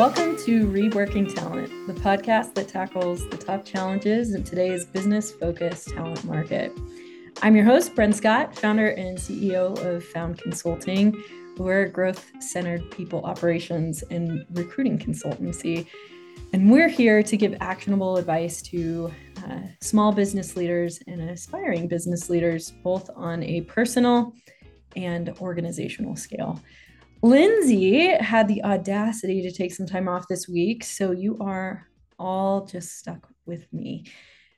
Welcome to Reworking Talent, the podcast that tackles the top challenges in today's business focused talent market. I'm your host, Bren Scott, founder and CEO of Found Consulting. We're a growth centered people operations and recruiting consultancy. And we're here to give actionable advice to uh, small business leaders and aspiring business leaders, both on a personal and organizational scale. Lindsay had the audacity to take some time off this week, so you are all just stuck with me.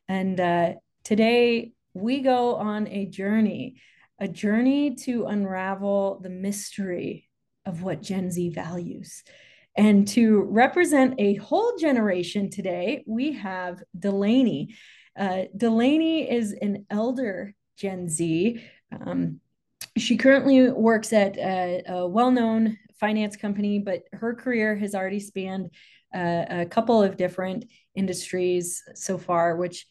And uh, today we go on a journey, a journey to unravel the mystery of what Gen Z values. And to represent a whole generation today, we have Delaney. Uh, Delaney is an elder Gen Z. Um, she currently works at a, a well-known finance company, but her career has already spanned uh, a couple of different industries so far, which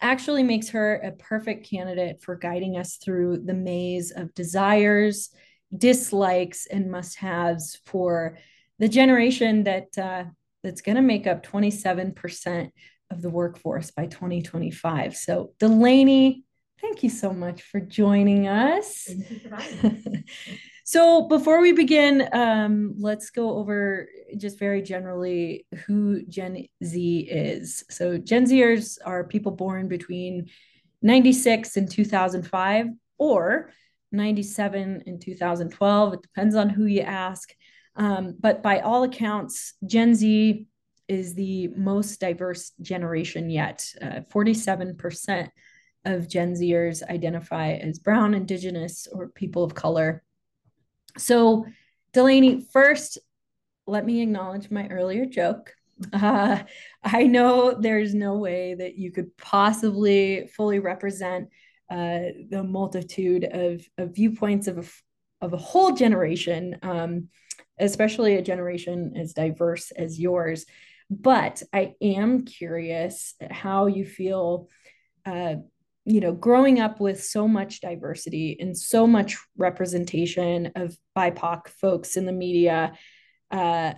actually makes her a perfect candidate for guiding us through the maze of desires, dislikes, and must-haves for the generation that uh, that's going to make up 27% of the workforce by 2025. So, Delaney, Thank you so much for joining us. so, before we begin, um, let's go over just very generally who Gen Z is. So, Gen Zers are people born between 96 and 2005 or 97 and 2012. It depends on who you ask. Um, but by all accounts, Gen Z is the most diverse generation yet. Uh, 47% of Gen Zers identify as brown, indigenous, or people of color. So, Delaney, first, let me acknowledge my earlier joke. Uh, I know there's no way that you could possibly fully represent uh, the multitude of, of viewpoints of a, of a whole generation, um, especially a generation as diverse as yours. But I am curious how you feel uh, you know, growing up with so much diversity and so much representation of BIPOC folks in the media, uh,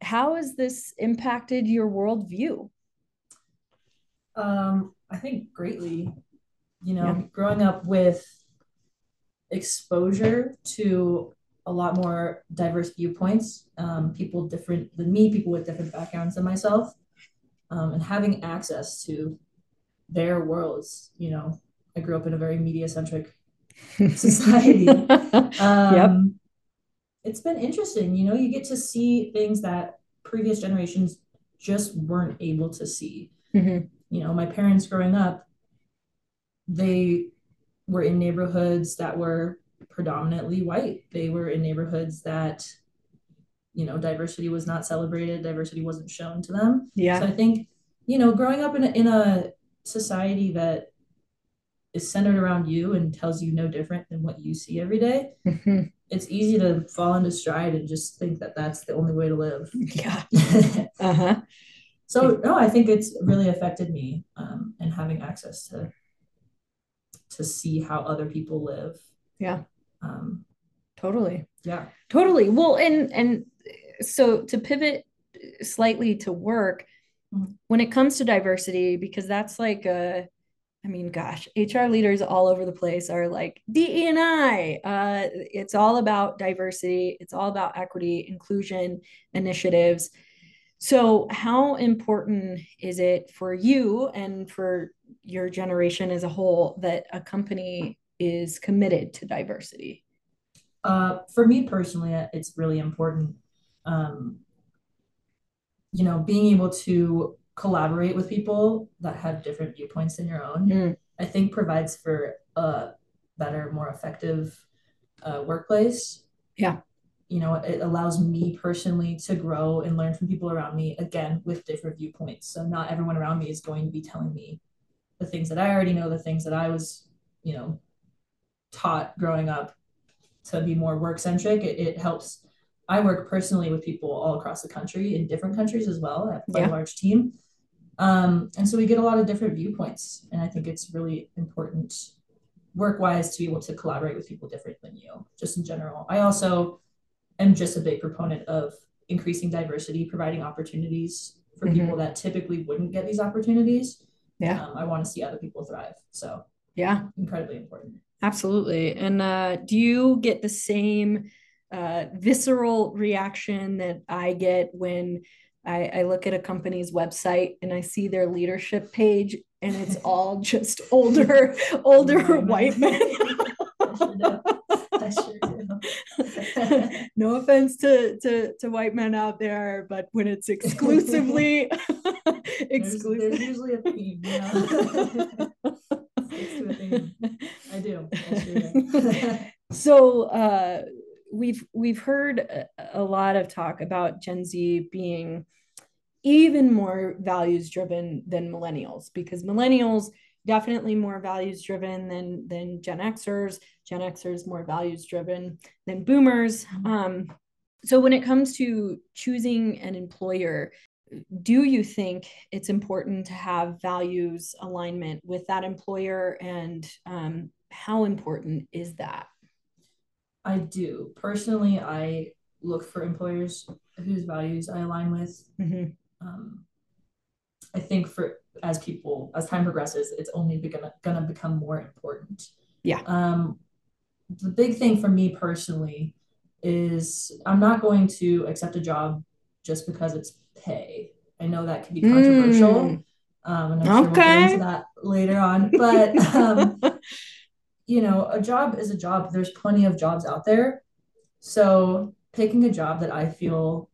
how has this impacted your worldview? Um, I think greatly. You know, yeah. growing up with exposure to a lot more diverse viewpoints, um, people different than me, people with different backgrounds than myself, um, and having access to their worlds. You know, I grew up in a very media centric society. um, yep. It's been interesting. You know, you get to see things that previous generations just weren't able to see. Mm-hmm. You know, my parents growing up, they were in neighborhoods that were predominantly white. They were in neighborhoods that, you know, diversity was not celebrated, diversity wasn't shown to them. Yeah. So I think, you know, growing up in a, in a society that is centered around you and tells you no different than what you see every day, mm-hmm. it's easy to fall into stride and just think that that's the only way to live. Yeah. uh-huh. So no, I think it's really affected me um, and having access to to see how other people live. Yeah. Um, totally. Yeah. Totally. Well, and and so to pivot slightly to work. When it comes to diversity because that's like a I mean, gosh, HR leaders all over the place are like DE and I. Uh, it's all about diversity. It's all about equity, inclusion initiatives. So, how important is it for you and for your generation as a whole that a company is committed to diversity? Uh, for me personally, it's really important. Um, you know, being able to collaborate with people that have different viewpoints than your own, mm. I think provides for a better, more effective uh, workplace. Yeah. You know, it allows me personally to grow and learn from people around me, again, with different viewpoints. So not everyone around me is going to be telling me the things that I already know, the things that I was, you know, taught growing up to be more work centric. It, it helps I work personally with people all across the country in different countries as well. I have quite yeah. a large team. Um, and so we get a lot of different viewpoints. And I think it's really important work wise to be able to collaborate with people different than you, just in general. I also am just a big proponent of increasing diversity, providing opportunities for mm-hmm. people that typically wouldn't get these opportunities. Yeah. Um, I want to see other people thrive. So, yeah, incredibly important. Absolutely. And uh, do you get the same uh, visceral reaction that I get when I, I look at a company's website and I see their leadership page and it's all just older, older white men? no offense to, to to white men out there, but when it's exclusively exclusive, there's, there's usually a theme. You know? I do. I so uh, we've we've heard a, a lot of talk about Gen Z being even more values driven than millennials because millennials definitely more values driven than than Gen Xers. Gen Xers more values driven than boomers. Mm-hmm. Um, so when it comes to choosing an employer, do you think it's important to have values alignment with that employer and um, how important is that i do personally i look for employers whose values i align with mm-hmm. um, i think for as people as time progresses it's only gonna, gonna become more important yeah um, the big thing for me personally is i'm not going to accept a job just because it's pay. I know that can be controversial. Mm. Um, and I'm okay. sure we'll get into that later on. But um, you know, a job is a job. There's plenty of jobs out there. So picking a job that I feel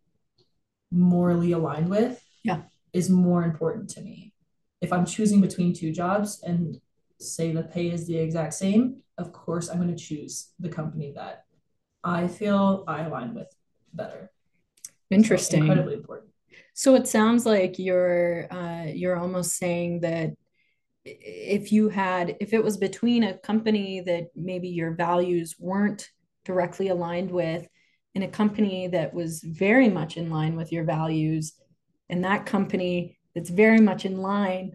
morally aligned with yeah. is more important to me. If I'm choosing between two jobs and say the pay is the exact same, of course I'm going to choose the company that I feel I align with better. Interesting. So incredibly important. So it sounds like you're uh, you're almost saying that if you had if it was between a company that maybe your values weren't directly aligned with and a company that was very much in line with your values and that company that's very much in line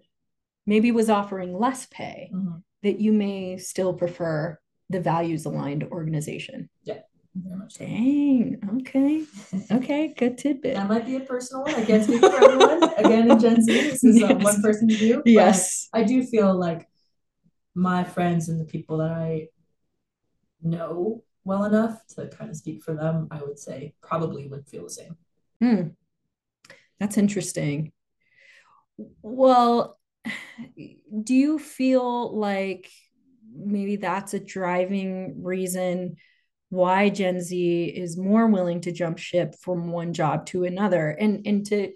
maybe was offering less pay mm-hmm. that you may still prefer the values aligned organization yeah very much so. Dang. Okay. Okay. Good tidbit. That might be a personal one. I can't speak for everyone. Again, in Gen Z, this is yes. one person's view. Yes. I do feel like my friends and the people that I know well enough to kind of speak for them, I would say probably would feel the same. Hmm. That's interesting. Well, do you feel like maybe that's a driving reason why Gen Z is more willing to jump ship from one job to another. And and to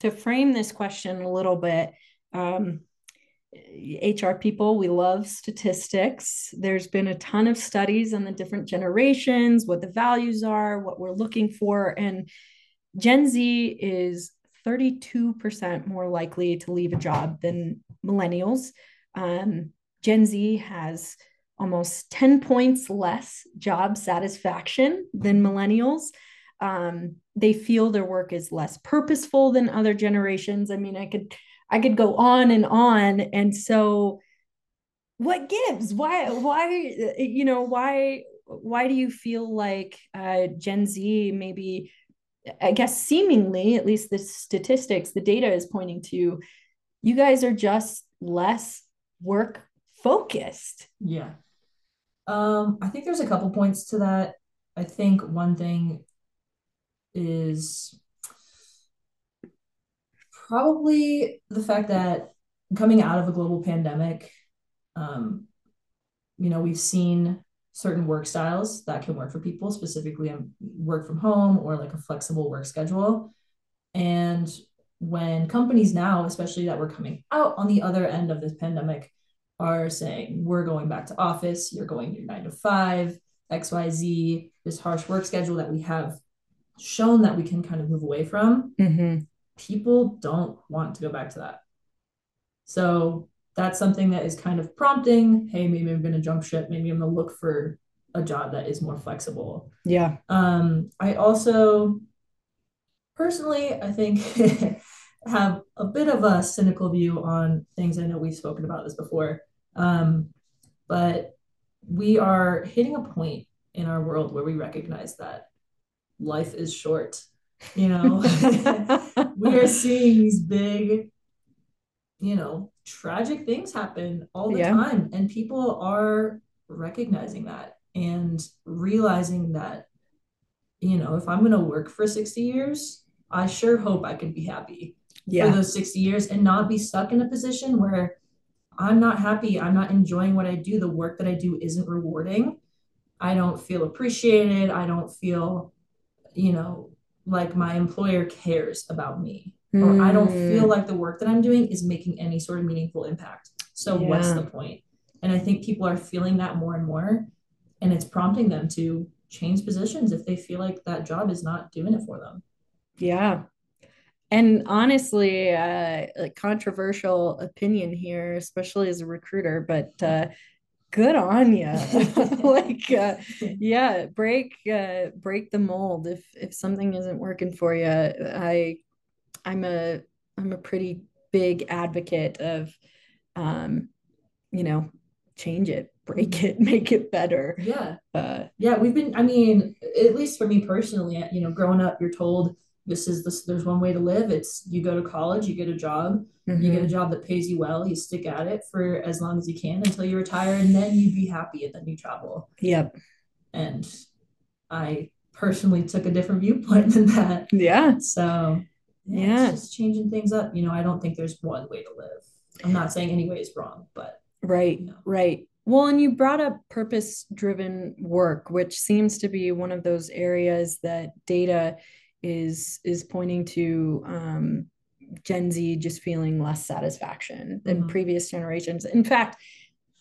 to frame this question a little bit, um, HR people, we love statistics. There's been a ton of studies on the different generations, what the values are, what we're looking for. And Gen Z is 32% more likely to leave a job than millennials. Um, Gen Z has almost 10 points less job satisfaction than millennials. Um, they feel their work is less purposeful than other generations. I mean, I could I could go on and on. And so what gives? Why why you know, why why do you feel like uh, Gen Z maybe I guess seemingly, at least the statistics, the data is pointing to you guys are just less work focused. Yeah. Um, I think there's a couple points to that. I think one thing is probably the fact that coming out of a global pandemic, um, you know, we've seen certain work styles that can work for people, specifically work from home or like a flexible work schedule. And when companies now, especially that we're coming out on the other end of this pandemic, are saying we're going back to office, you're going your nine to five, XYZ, this harsh work schedule that we have shown that we can kind of move away from, mm-hmm. people don't want to go back to that. So that's something that is kind of prompting, hey, maybe I'm going to jump ship. Maybe I'm going to look for a job that is more flexible. Yeah. Um, I also personally, I think have a bit of a cynical view on things. I know we've spoken about this before. Um, but we are hitting a point in our world where we recognize that life is short You know, we are seeing these big, you know, tragic things happen all the yeah. time. And people are recognizing that and realizing that, you know, if I'm going to work for 60 years, I sure hope I can be happy yeah. for those 60 years and not be stuck in a position where I'm not happy. I'm not enjoying what I do. The work that I do isn't rewarding. I don't feel appreciated. I don't feel, you know, like my employer cares about me. Mm. Or I don't feel hmm. like the work that I'm doing is making any sort of meaningful impact. So yeah. what's the point? And I think people are feeling that more and more. And it's prompting them to change positions if they feel like that job is not doing it for them. Yeah and honestly uh, a controversial opinion here especially as a recruiter but uh, good on you like uh, yeah break uh, break the mold if if something isn't working for you i i'm a i'm a pretty big advocate of um you know change it break it make it better. Yeah. Uh, yeah we've been i mean at least for me personally you know growing up you're told this is this there's one way to live. It's you go to college you get a job mm-hmm. you get a job that pays you well you stick at it for as long as you can until you retire and then you be happy and then you travel. Yep. And i personally took a different viewpoint than that. Yeah. So yeah, yeah. just changing things up. You know i don't think there's one way to live. I'm not saying any way is wrong but right you know. right. Well, and you brought up purpose driven work, which seems to be one of those areas that data is is pointing to um, Gen Z just feeling less satisfaction than mm-hmm. previous generations. In fact,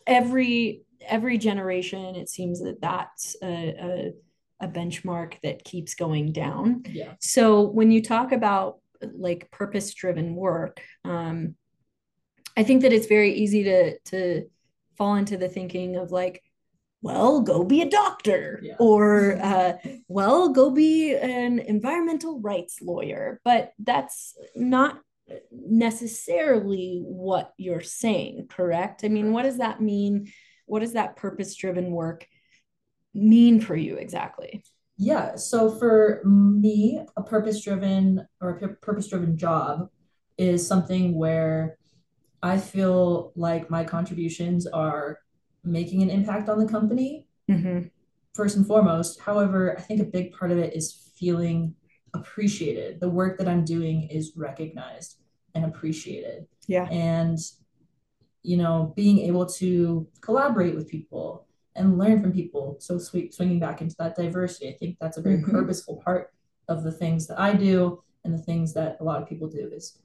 every every generation, it seems that that's a, a, a benchmark that keeps going down. Yeah. So when you talk about like purpose driven work, um, I think that it's very easy to to fall into the thinking of like well, go be a doctor, yeah. or uh, well, go be an environmental rights lawyer. But that's not necessarily what you're saying, correct? I mean, what does that mean? What does that purpose driven work mean for you exactly? Yeah. So for me, a purpose driven or a purpose driven job is something where I feel like my contributions are making an impact on the company mm-hmm. first and foremost. However, I think a big part of it is feeling appreciated. The work that I'm doing is recognized and appreciated. Yeah. And, you know, being able to collaborate with people and learn from people. So, sw- swinging back into that diversity, I think that's a very mm-hmm. purposeful part of the things that I do and the things that a lot of people do is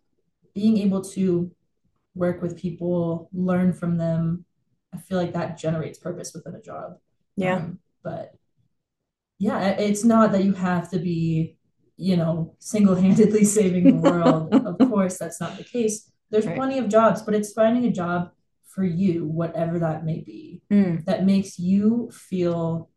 being able to work with people, learn from them, I feel like that generates purpose within a job. Yeah. Um, but yeah, it's not that you have to be, you know, single-handedly saving the world. of course, that's not the case. There's right. plenty of jobs, but it's finding a job for you, whatever that may be, mm. that makes you feel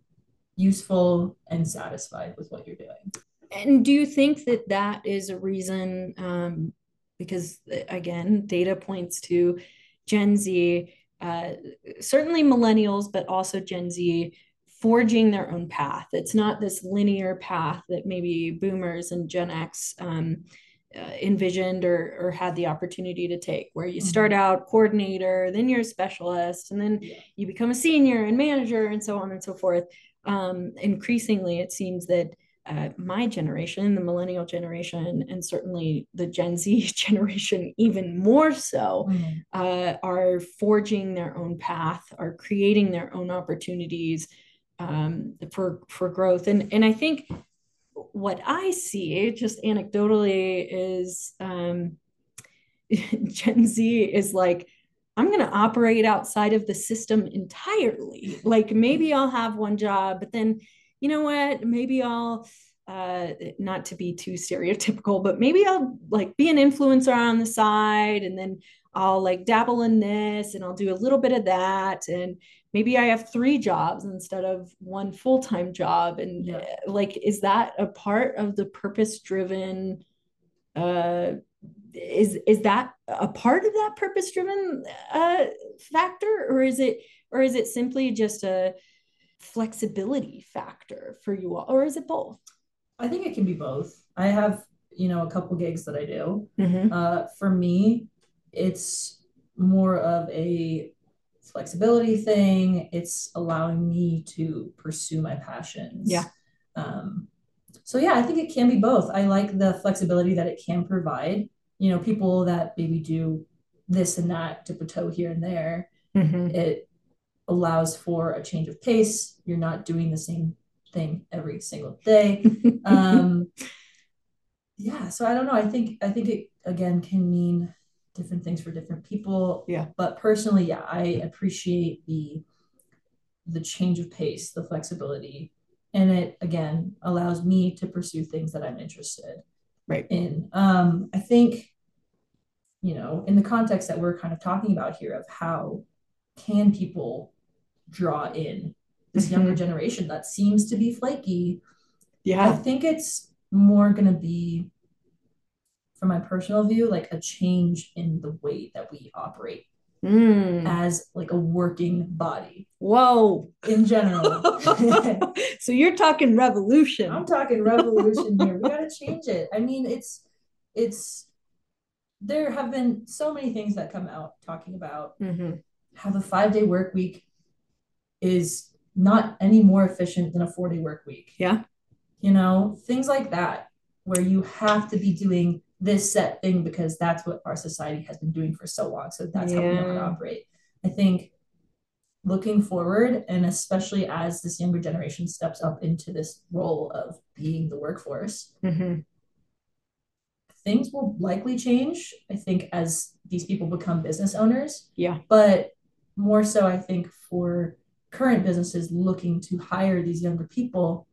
useful and satisfied with what you're doing. And do you think that that is a reason? Um, because again, data points to Gen Z uh, certainly millennials, but also Gen Z forging their own path. It's not this linear path that maybe boomers and Gen X um, uh, envisioned or, or had the opportunity to take, where you start mm-hmm. out coordinator, then you're a specialist, and then you become a senior and manager, and so on and so forth. Um, increasingly, it seems that uh, my generation, the millennial generation, and certainly the Gen Z generation, even more so, mm. uh, are forging their own path, are creating their own opportunities um, for for growth. And and I think what I see, just anecdotally, is um, Gen Z is like. I'm going to operate outside of the system entirely. Like maybe I'll have one job, but then you know what, maybe I'll uh, not to be too stereotypical, but maybe I'll like be an influencer on the side and then I'll like dabble in this and I'll do a little bit of that. And maybe I have three jobs instead of one full time job. And yeah. Uh, like, is that a part of the purpose driven? Uh, is is that a part of that purpose driven uh, factor, or is it or is it simply just a flexibility factor for you all, or is it both? I think it can be both. I have, you know, a couple gigs that I do. Mhm. Uh, for me, it's more of a flexibility thing. It's allowing me to pursue my passions. Yeah. Um, so yeah, I think it can be both. I like the flexibility that it can provide. You know, people that maybe do this and that, dip a toe here and there. Mhm. It allows for a change of pace. You're not doing the same thing every single day. Um, yeah, so I don't know. I think I think it again can mean different things for different people. Yeah. But personally, yeah, I appreciate the the change of pace, the flexibility, and it again allows me to pursue things that I'm interested Right. in. Um, I think, you know, in the context that we're kind of talking about here of how can people draw in this Mhm. younger generation that seems to be flaky. Yeah. I think it's more going to be, from my personal view, like a change in the way that we operate Mm. as like a working body Whoa. in general. so you're talking revolution. I'm talking revolution here. We got to change it. I mean, it's it's there have been so many things that come out talking about Mhm. how the five day work week is not any more efficient than a four day work week. Yeah. You know, things like that, where you have to be doing this set thing because that's what our society has been doing for so long. So that's how we know how to operate. I think looking forward, and especially as this younger generation steps up into this role of being the workforce, Mhm. things will likely change. I think as these people become business owners. Yeah. But more so, I think for current businesses looking to hire these younger people,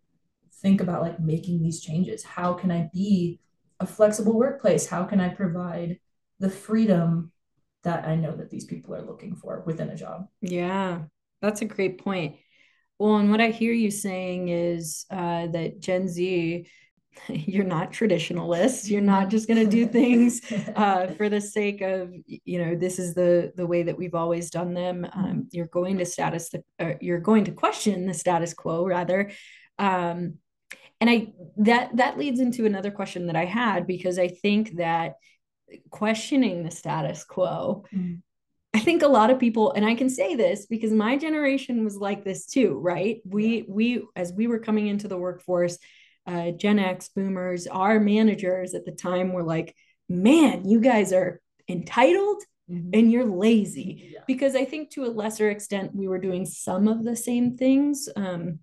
think about like making these changes. How can I be a flexible workplace? How can I provide the freedom that I know that these people are looking for within a job? Yeah, that's a great point. Well, and what I hear you saying is uh, that Gen Z, you're not traditionalists. You're not just going to do things uh, for the sake of, you know, this is the the way that we've always done them. Um, you're going to status, uh, you're going to question the status quo rather. Um, and I that that leads into another question that I had because I think that questioning the status quo Mm. I think a lot of people, and I can say this because my generation was like this too, right? We we as we were coming into the workforce, uh, Gen X boomers, our managers at the time were like, "Man, you guys are entitled Mhm. and you're lazy." Yeah. Because I think to a lesser extent we were doing some of the same things um,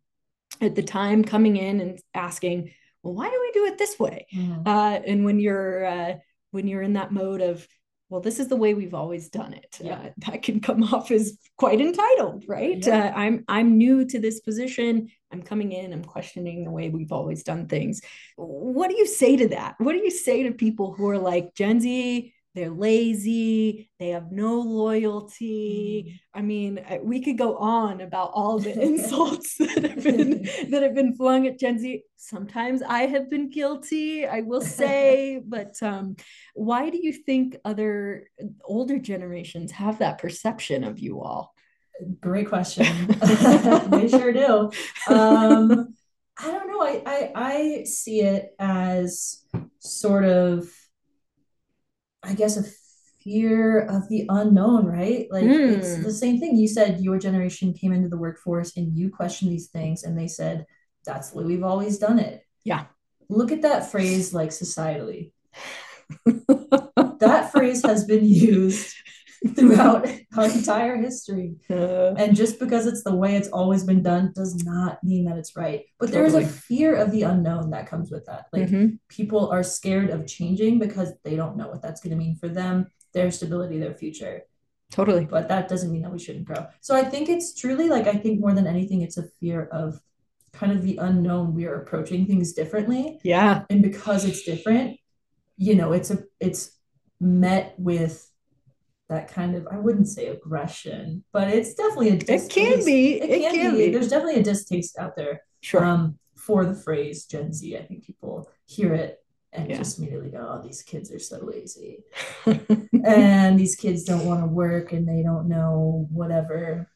at the time, coming in and asking, "Well, why do we do it this way?" Mhm. uh, and when you're uh, when you're in that mode of well this is the way we've always done it Yeah. uh, that can come off as quite entitled right Yeah. uh, i'm i'm new to this position i'm coming in i'm questioning the way we've always done things what do you say to that what do you say to people who are like gen z they're lazy they have no loyalty i mean we could go on about all the insults that have been that have been flung at Gen Z. Sometimes I have been guilty, I will say, but um, why do you think other older generations have that perception of you all? Great question. they sure do. Um, I don't know. I, I I see it as sort of, I guess, a fear of the unknown, right? Like it's Hmm. the same thing. You said your generation came into the workforce and you questioned these things, and they said that's the way we've always done it. Yeah. Look at that phrase like societally. That phrase has been used throughout our entire history. Uh, And just because it's the way it's always been done does not mean that it's right. But there's a fear of the unknown that comes with that. Like mhm. people are scared of changing because they don't know what that's going to mean for them, their stability, their future. Totally. But that doesn't mean that we shouldn't grow. So I think it's truly like, I think more than anything, it's a fear of kind of the unknown. We are approaching things differently. Yeah. And because it's different, you know, it's a, it's met with that kind of, I wouldn't say aggression, but it's definitely a It can be. It It can, can be. be. There's definitely a distaste out there Sure. um, for the phrase Gen Z. I think people hear it and Yeah. just immediately go, "Oh, these kids are so lazy, and these kids don't want to work, and they don't know whatever."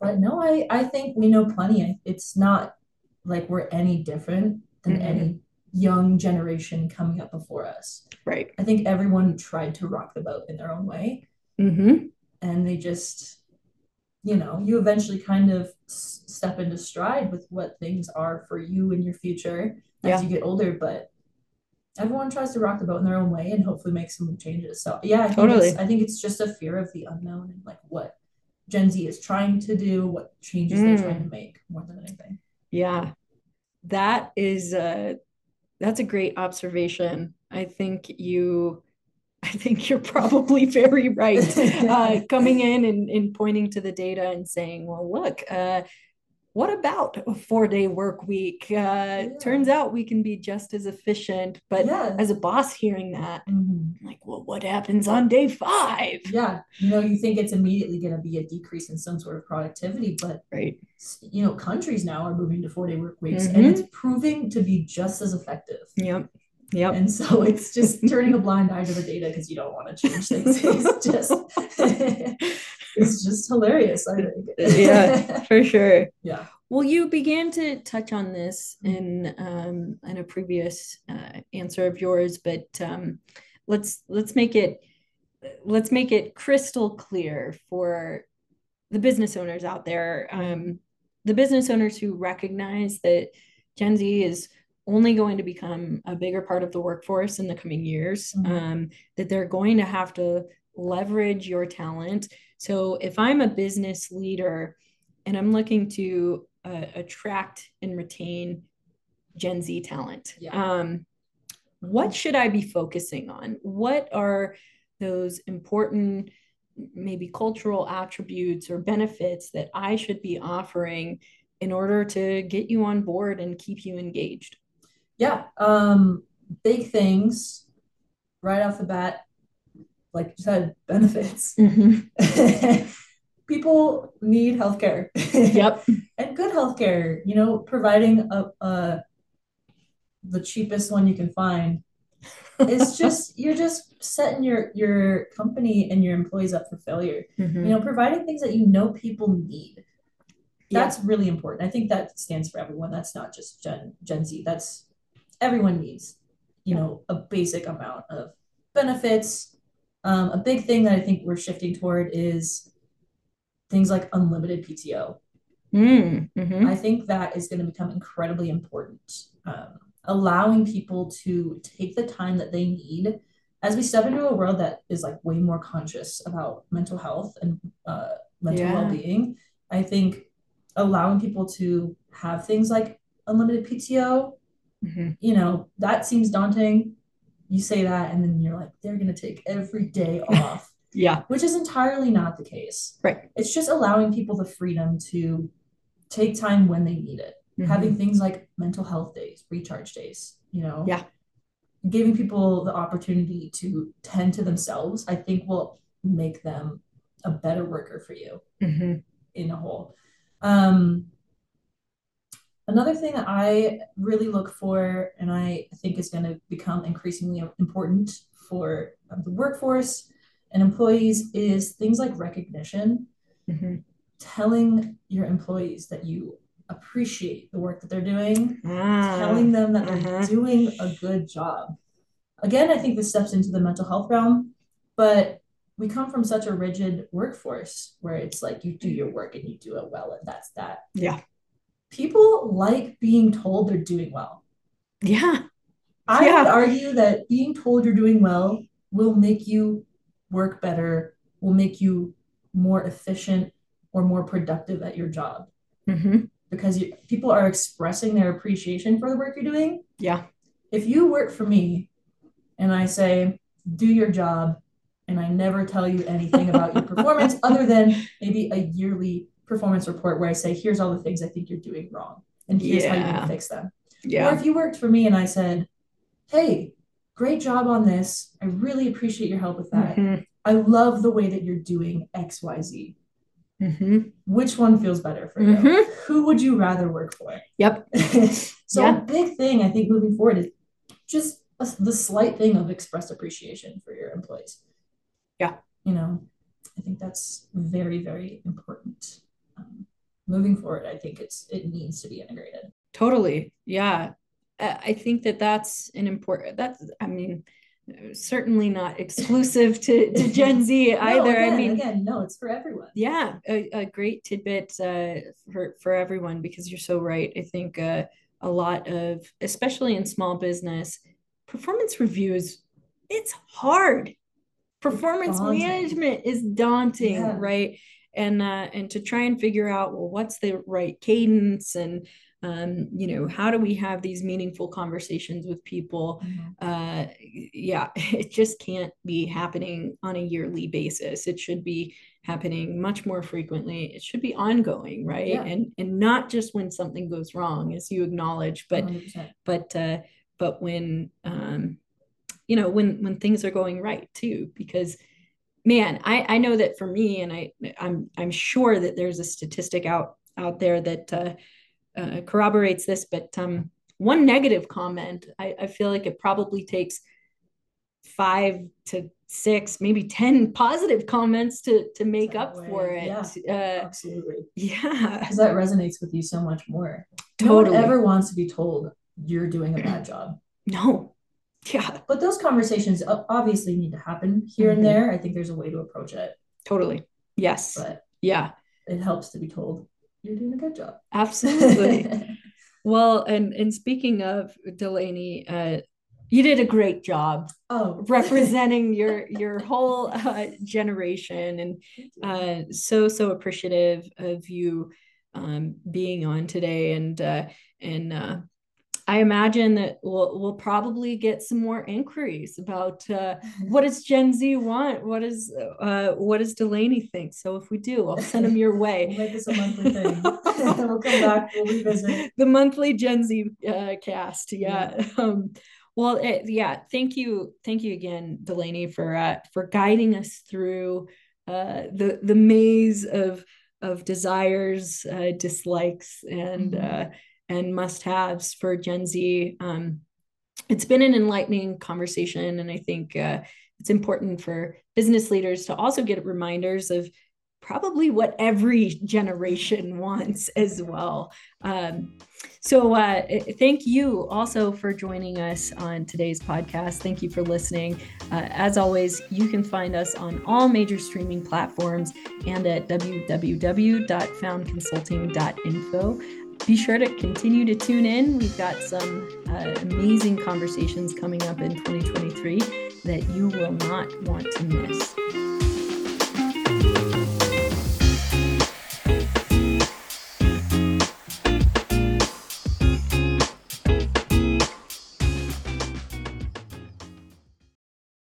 But no, I I think we know plenty. It's not like we're any different than Mhm. any young generation coming up before us. Right. I think everyone tried to rock the boat in their own way. Mm-hmm. And they just, you know, you eventually kind of step into stride with what things are for you in your future as Yeah. you get older. But everyone tries to rock the boat in their own way and hopefully make some changes. So yeah, I think Totally. it's, I think it's just a fear of the unknown and like what Gen Z is trying to do, what changes they're Mm. trying to make more than anything. Yeah. That is uh that's a great observation. I think you I think you're probably very right. Uh, coming in and, and pointing to the data and saying, well, look, uh, what about a four day work week? Uh, Turns out we can be just as efficient. But yeah. as a boss hearing that, Mhm. I'm like, well, what happens on day five? Yeah, you know, you think it's immediately going to be a decrease in some sort of productivity, but Right. you know, countries now are moving to four day work weeks, Mhm. and it's proving to be just as effective. Yep. Yep. And so it's just turning a blind eye to the data because you don't want to change things. It's just, it's just hilarious. I think. Yeah. For sure. yeah. Well, you began to touch on this in um, in a previous uh, answer of yours, but um, let's let's make it let's make it crystal clear for the business owners out there, um, the business owners who recognize that Gen Z is only going to become a bigger part of the workforce in the coming years, Mhm. um, that they're going to have to leverage your talent. So if I'm a business leader and I'm looking to uh, attract and retain Gen Z talent, Yeah. um, what should I be focusing on? What are those important, maybe cultural attributes or benefits that I should be offering in order to get you on board and keep you engaged? Yeah. Um, big things right off the bat, like you said, benefits. People need healthcare. Yep. and good healthcare, you know, providing a, a the cheapest one you can find. It's just you're just setting your your company and your employees up for failure. Mhm. You know, providing things that you know people need. Yeah. That's really important. I think that stands for everyone. That's not just Gen Gen Z. That's everyone needs, you know, a basic amount of benefits. Um, a big thing that I think we're shifting toward is things like unlimited PTO. Mm, mhm. I think that is going to become incredibly important. Um, allowing people to take the time that they need as we step into a world that is like way more conscious about mental health and uh, mental Yeah. well-being. I think allowing people to have things like unlimited PTO, Mhm. you know, that seems daunting. You say that, and then you're like, they're going to take every day off, Yeah. which is entirely not the case. Right. It's just allowing people the freedom to take time when they need it Mhm. having things like mental health days, recharge days, you know. Yeah. Giving people the opportunity to tend to themselves, I think will make them a better worker for you Mhm. in a whole. Um, another thing that I really look for, and I think is going to become increasingly important for um, the workforce and employees, is things like recognition Mhm. telling your employees that you appreciate the work that they're doing, Ah, telling them that they're uh-huh. doing a good job. Again, I think this steps into the mental health realm, but we come from such a rigid workforce where it's like you do your work and you do it well, and that's that. Yeah. People like being told they're doing well. Yeah. I Yeah. would argue that being told you're doing well will make you work better, will make you more efficient or more productive at your job Mhm. because you, people are expressing their appreciation for the work you're doing. Yeah. If you work for me and I say, do your job, and I never tell you anything about your performance other than maybe a yearly performance report where I say, here's all the things I think you're doing wrong, and here's how you're going Yeah. to fix them. Or if you worked for me and I said, hey, great job on this. I really appreciate your help with that. Mhm. I love the way that you're doing XYZ. Mhm. Which one feels better for you? Mhm. Who would you rather work for? Yep. so Yeah. a big thing I think moving forward is just a, the slight thing of express appreciation for your employees. Yeah. You know, I think that's very very important. Um, moving forward, I think it's it needs to be integrated. Totally. Yeah. I think that that's an important. That's I mean, certainly not exclusive to, to Gen Z no, either. Again, I mean, again, no, it's for everyone. Yeah, a, a great tidbit uh, for for everyone because you're so right. I think uh, a lot of, especially in small business, performance reviews. It's hard. Performance management is daunting, yeah. right? And uh, and to try and figure out well, what's the right cadence and um, you know how do we have these meaningful conversations with people mm-hmm. uh, yeah it just can't be happening on a yearly basis it should be happening much more frequently it should be ongoing right yeah. and and not just when something goes wrong as you acknowledge but 100%. but uh, but when um, you know when when things are going right too because man i i know that for me and i i'm i'm sure that there's a statistic out out there that uh, uh, corroborates this, but um, one negative comment, I, I feel like it probably takes five to six, maybe 10 positive comments to to make up way. for it. Yeah, uh, absolutely. Yeah. Because that resonates with you so much more. Totally. No one ever wants to be told you're doing a bad job. No. Yeah. But those conversations obviously need to happen here mm-hmm. and there. I think there's a way to approach it. Totally. Yes. But yeah. It helps to be told you're doing a good job. Absolutely. well, and and speaking of Delaney, uh, you did a great job oh. representing your your whole uh, generation, and uh, so so appreciative of you um, being on today, and uh, and uh, I imagine that we'll, we'll probably get some more inquiries about uh, what does Gen Z want? What is uh, what does Delaney think? So if we do, I'll send them your way. we'll make this a monthly thing. we'll come back. We'll revisit the monthly Gen Z uh, cast. Yeah. yeah. Um, well, it, yeah. Thank you, thank you again, Delaney, for uh, for guiding us through uh, the the maze of of desires, uh, dislikes, and. Mm-hmm and must haves for Gen Z. Um, it's been an enlightening conversation, and I think uh, it's important for business leaders to also get reminders of probably what every generation wants as well. Um, so, uh, thank you also for joining us on today's podcast. Thank you for listening. Uh, as always, you can find us on all major streaming platforms and at www.foundconsulting.info be sure to continue to tune in. We've got some uh, amazing conversations coming up in 2023 that you will not want to miss.